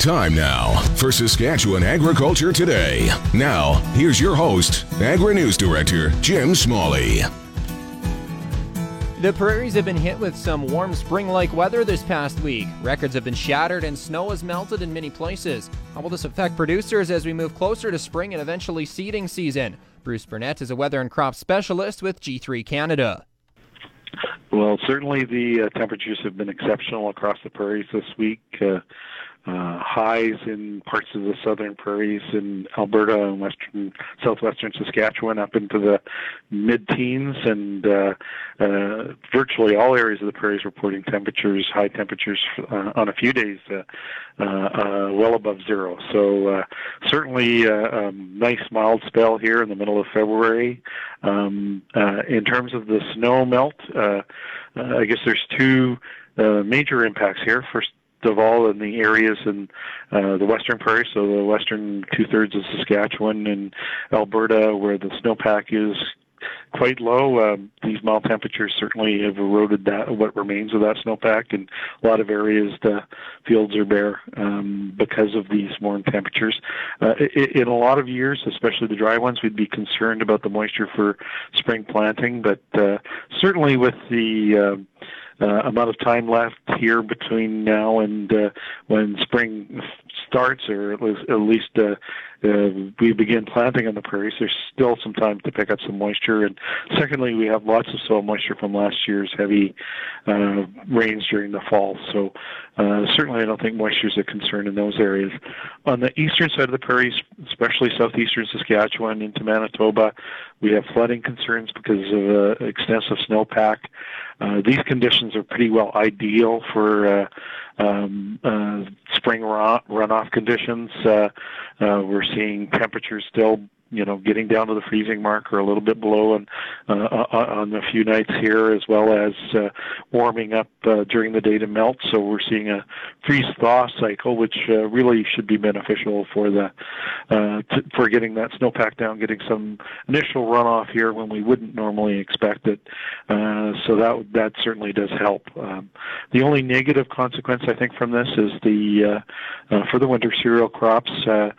Time now for Saskatchewan Agriculture Today. Now, here's your host, Agri News Director Jim Smalley. The prairies have been hit with some warm spring like weather this past week. Records have been shattered and snow has melted in many places. How will this affect producers as we move closer to spring and eventually seeding season? Bruce Burnett is a weather and crop specialist with G3 Canada. Well, certainly the uh, temperatures have been exceptional across the prairies this week. Uh, uh, highs in parts of the southern prairies in Alberta and western, southwestern Saskatchewan up into the mid-teens, and uh, uh, virtually all areas of the prairies reporting temperatures, high temperatures uh, on a few days, uh, uh, uh, well above zero. So uh, certainly a uh, um, nice mild spell here in the middle of February. Um, uh, in terms of the snow melt, uh, uh, I guess there's two uh, major impacts here. First all in the areas in uh, the western prairies, so the western two thirds of Saskatchewan and Alberta, where the snowpack is quite low. Um, these mild temperatures certainly have eroded that what remains of that snowpack, and a lot of areas the fields are bare um, because of these warm temperatures. Uh, in a lot of years, especially the dry ones, we'd be concerned about the moisture for spring planting, but uh, certainly with the uh, uh, amount of time left here between now and uh, when spring starts, or at least, at least uh, uh, we begin planting on the prairies, there's still some time to pick up some moisture. And secondly, we have lots of soil moisture from last year's heavy uh, rains during the fall. So uh, certainly, I don't think moisture is a concern in those areas. On the eastern side of the prairies, especially southeastern Saskatchewan into Manitoba, we have flooding concerns because of uh, extensive snowpack. Uh, these conditions are pretty well ideal for uh, um, uh, spring runoff conditions. Uh, uh, we're seeing temperatures still you know, getting down to the freezing mark or a little bit below on uh, uh, on a few nights here, as well as uh, warming up uh, during the day to melt. So we're seeing a freeze thaw cycle, which uh, really should be beneficial for the uh, t- for getting that snowpack down, getting some initial runoff here when we wouldn't normally expect it. Uh, so that that certainly does help. Um, the only negative consequence I think from this is the uh, uh, for the winter cereal crops. Uh,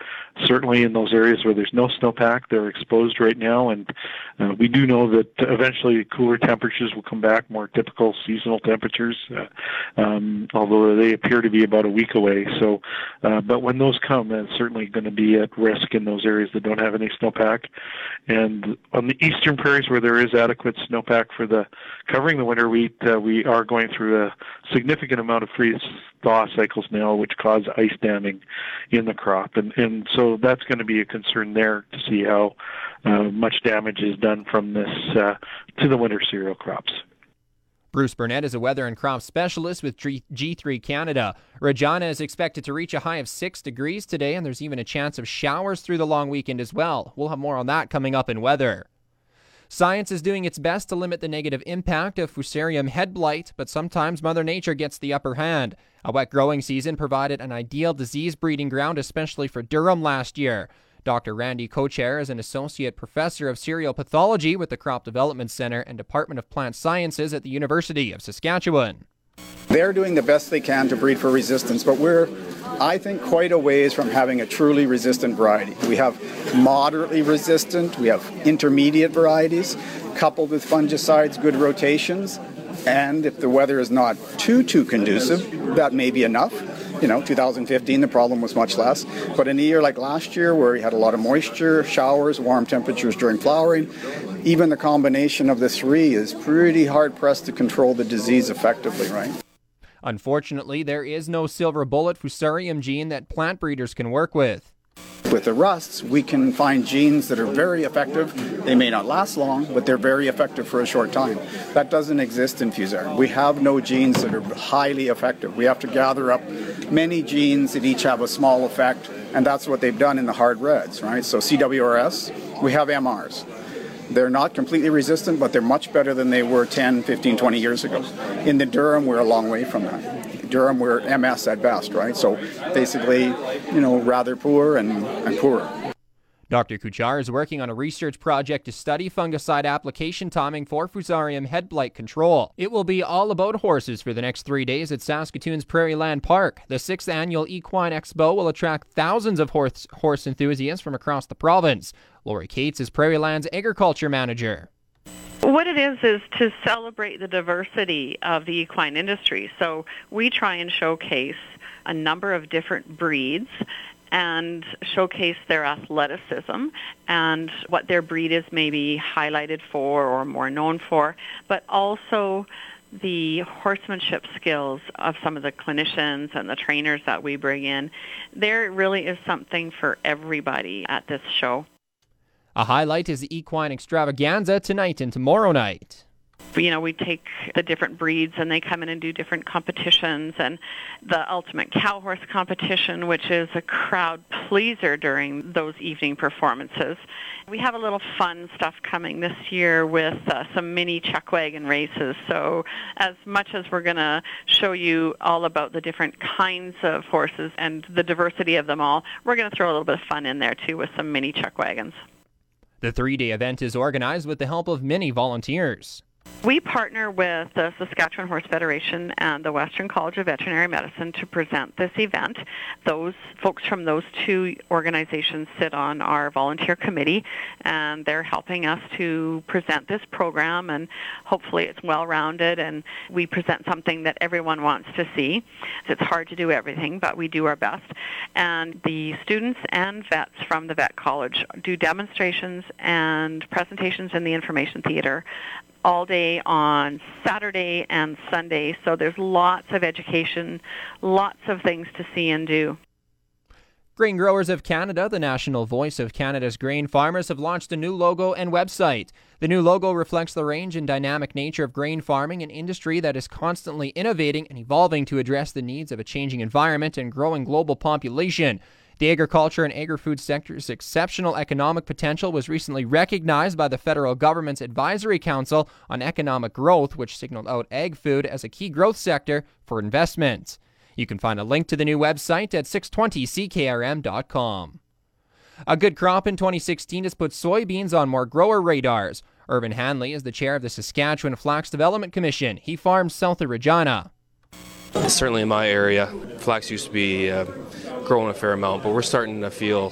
certainly in those areas where there's no snowpack, they're exposed right now, and uh, we do know that eventually cooler temperatures will come back, more typical seasonal temperatures, uh, um, although they appear to be about a week away. So, uh, but when those come, it's certainly going to be at risk in those areas that don't have any snowpack. And on the eastern prairies where there is adequate snowpack for the covering the winter wheat, uh, we are going through a significant amount of freeze thaw cycles now, which cause ice damming in the crop, and and so that's going to be a concern there to see how uh, much damage is done from this uh, to the winter cereal crops. Bruce Burnett is a weather and crop specialist with G3 Canada. Regina is expected to reach a high of 6 degrees today, and there's even a chance of showers through the long weekend as well. We'll have more on that coming up in weather. Science is doing its best to limit the negative impact of Fusarium head blight, but sometimes Mother Nature gets the upper hand. A wet growing season provided an ideal disease breeding ground, especially for durum last year. Dr. Randy Kutcher is an associate professor of cereal pathology with the Crop Development Center and Department of Plant Sciences at the University of Saskatchewan. They're doing the best they can to breed for resistance, but we're, I think, quite a ways from having a truly resistant variety. We have moderately resistant, we have intermediate varieties, coupled with fungicides, good rotations, and if the weather is not too, too conducive, that may be enough. You know, 2015, the problem was much less. But in a year like last year, where we had a lot of moisture, showers, warm temperatures during flowering, even the combination of the three is pretty hard pressed to control the disease effectively, right? Unfortunately, there is no silver bullet fusarium gene that plant breeders can work with. With the rusts, we can find genes that are very effective. They may not last long, but they're very effective for a short time. That doesn't exist in Fusarium. We have no genes that are highly effective. We have to gather up many genes that each have a small effect, and that's what they've done in the hard reds, right? So CWRS, we have MRs. They're not completely resistant, but they're much better than they were 10, 15, 20 years ago. In the durum, we're a long way from that. Durum, we're MS at best, right? So basically, you know, rather poor and, and poorer. Dr. Kutcher is working on a research project to study fungicide application timing for Fusarium head blight control. It will be all about horses for the next three days at Saskatoon's Prairieland Park. The sixth annual Equine Expo will attract thousands of horse, horse enthusiasts from across the province. Lori Cates is Prairieland's agriculture manager. What it is is to celebrate the diversity of the equine industry. So we try and showcase a number of different breeds and showcase their athleticism and what their breed is maybe highlighted for or more known for, but also the horsemanship skills of some of the clinicians and the trainers that we bring in. There really is something for everybody at this show. A highlight is the equine extravaganza tonight and tomorrow night you know, we take the different breeds and they come in and do different competitions and the ultimate cow horse competition, which is a crowd pleaser during those evening performances. We have a little fun stuff coming this year with uh, some mini chuck wagon races. So as much as we're going to show you all about the different kinds of horses and the diversity of them all, we're going to throw a little bit of fun in there too with some mini chuck wagons. The three day event is organized with the help of many volunteers. We partner with the Saskatchewan Horse Federation and the Western College of Veterinary Medicine to present this event. Those folks from those two organizations sit on our volunteer committee and they're helping us to present this program and hopefully it's well-rounded and we present something that everyone wants to see. It's hard to do everything, but we do our best. And the students and vets from the vet college do demonstrations and presentations in the information theater all day on Saturday and Sunday. So there's lots of education, lots of things to see and do. Grain Growers of Canada, the national voice of Canada's grain farmers, have launched a new logo and website. The new logo reflects the range and dynamic nature of grain farming, an industry that is constantly innovating and evolving to address the needs of a changing environment and growing global population. The agriculture and agri-food sector's exceptional economic potential was recently recognized by the federal government's Advisory Council on Economic Growth, which signaled out ag food as a key growth sector for investment. You can find a link to the new website at 620ckrm.com. A good crop in 2016 has put soybeans on more grower radars. Irvin Hanley is the chair of the Saskatchewan Flax Development Commission. He farms south of Regina. Certainly in my area, flax used to be uh, growing a fair amount, but we're starting to feel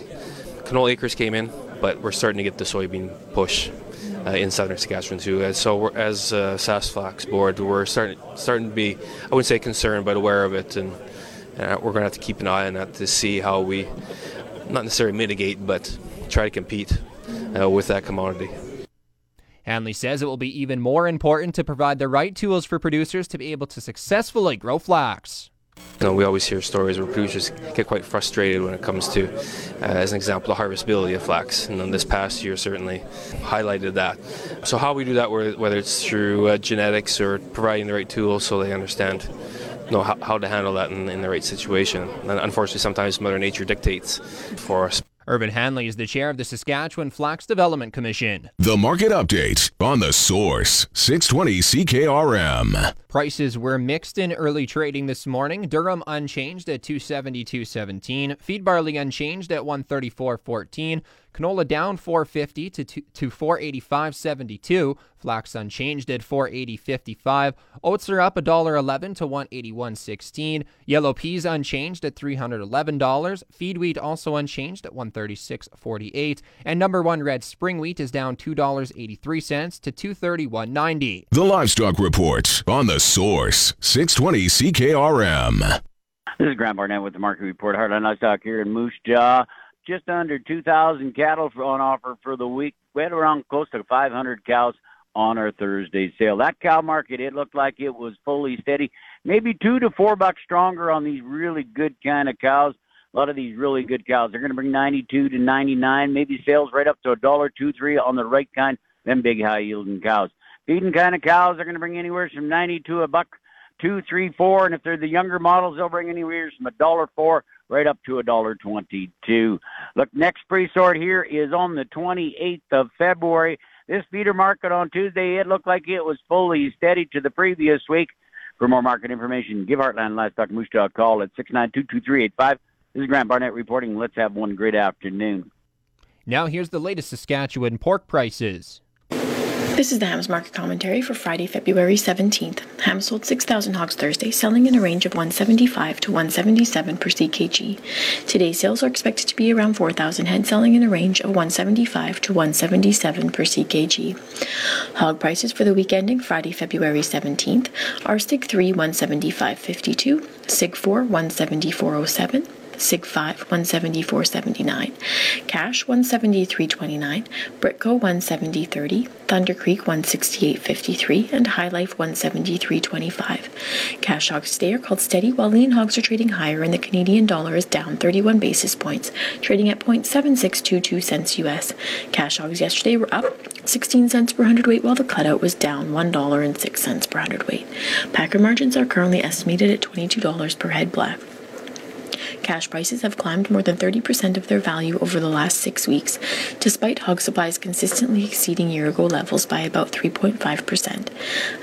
canola acres came in, but we're starting to get the soybean push uh, in southern Saskatchewan too. Uh, so as uh, SaskFlax board, we're starting starting to be, I wouldn't say concerned, but aware of it, and uh, we're going to have to keep an eye on that to see how we, not necessarily mitigate, but try to compete uh, with that commodity. Hanley says it will be even more important to provide the right tools for producers to be able to successfully grow flax. You know, we always hear stories where producers get quite frustrated when it comes to, uh, as an example, the harvestability of flax. And then this past year certainly highlighted that. So how we do that, whether it's through uh, genetics or providing the right tools so they understand you know, how, how to handle that in, in the right situation. And unfortunately, sometimes Mother Nature dictates for us. Irvin Hanley is the chair of the Saskatchewan Flax Development Commission. The market update on the source 620 CKRM. Prices were mixed in early trading this morning. Durum unchanged at 272.17. Feed barley unchanged at 134.14. Canola down 450 to to 485.72. Flax unchanged at 480.55. Oats are up $1.11 to 181.16. Yellow peas unchanged at $311. Feed wheat also unchanged at 136.48. And number one red spring wheat is down $2.83 to 231.90. The Livestock Report on the Source 620 CKRM. This is Grant Barnett with the Market Report. Heartland Livestock here in Moose Jaw just under 2,000 cattle on offer for the week. We had around close to 500 cows on our Thursday sale. That cow market, it looked like it was fully steady, maybe two to four bucks stronger on these really good kind of cows. A lot of these really good cows, they're going to bring 92 to 99, maybe sales right up to a dollar two three on the right kind. Them big high yielding cows. Feeding kind of cows, they're going to bring anywhere from 90 to a buck two, three, four, and if they're the younger models, they'll bring anywhere from a dollar four right up to a dollar twenty-two. Look, next pre-sort here is on the 28th of February. This feeder market on Tuesday, it looked like it was fully steady to the previous week. For more market information, give Heartland Livestock Moose a call at 692-2385. This is Grant Barnett reporting. Let's have one great afternoon. Now here's the latest Saskatchewan pork prices. This is the Hams Market Commentary for Friday, February 17th. Hams sold 6,000 hogs Thursday, selling in a range of 175 to 177 per CKG. Today's sales are expected to be around 4,000 head, selling in a range of 175 to 177 per CKG. Hog prices for the week ending Friday, February 17th are Sig 3 175.52, Sig 4 174.07, SIG 5 174.79, Cash 173.29, Britco 170.30, Thunder Creek 168.53, and HyLife 173.25. Cash hogs today are called steady, while lean hogs are trading higher, and the Canadian dollar is down 31 basis points, trading at 0.7622 cents US. Cash hogs yesterday were up 16 cents per hundredweight, while the cutout was down $1.06 per hundredweight. Packer margins are currently estimated at $22 per head black. Cash prices have climbed more than 30% of their value over the last six weeks, despite hog supplies consistently exceeding year ago levels by about 3.5%.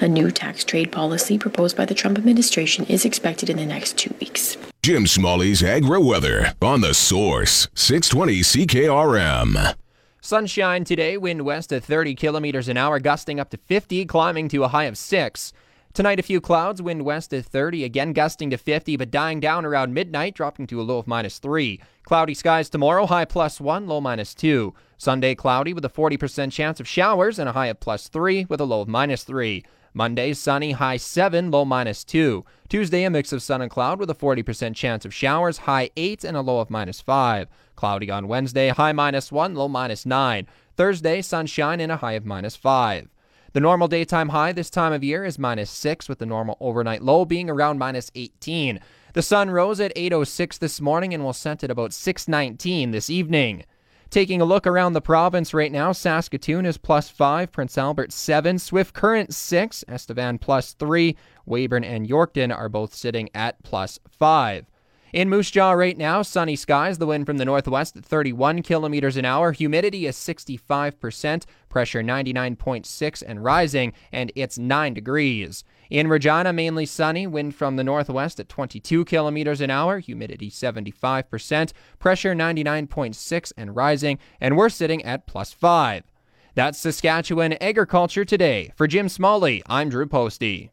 A new tax trade policy proposed by the Trump administration is expected in the next two weeks. Jim Smalley's Agri Weather on the Source 620 CKRM. Sunshine today, wind west at 30 kilometers an hour, gusting up to 50, climbing to a high of 6. Tonight, a few clouds, wind west at 30, again gusting to 50, but dying down around midnight, dropping to a low of minus 3. Cloudy skies tomorrow, high plus 1, low minus 2. Sunday, cloudy with a 40% chance of showers and a high of plus 3 with a low of minus 3. Monday, sunny, high 7, low minus 2. Tuesday, a mix of sun and cloud with a 40% chance of showers, high 8 and a low of minus 5. Cloudy on Wednesday, high minus 1, low minus 9. Thursday, sunshine and a high of minus 5. The normal daytime high this time of year is minus 6, with the normal overnight low being around minus 18. The sun rose at 8.06 this morning and will set at about 6.19 this evening. Taking a look around the province right now, Saskatoon is plus 5, Prince Albert 7, Swift Current 6, Estevan plus 3, Weyburn and Yorkton are both sitting at plus 5. In Moose Jaw right now, sunny skies, the wind from the northwest at 31 kilometers an hour, humidity is 65%, pressure 99.6 and rising, and it's 9 degrees. In Regina, mainly sunny, wind from the northwest at 22 kilometers an hour, humidity 75%, pressure 99.6 and rising, and we're sitting at plus 5. That's Saskatchewan Agriculture Today. For Jim Smalley, I'm Drew Postey.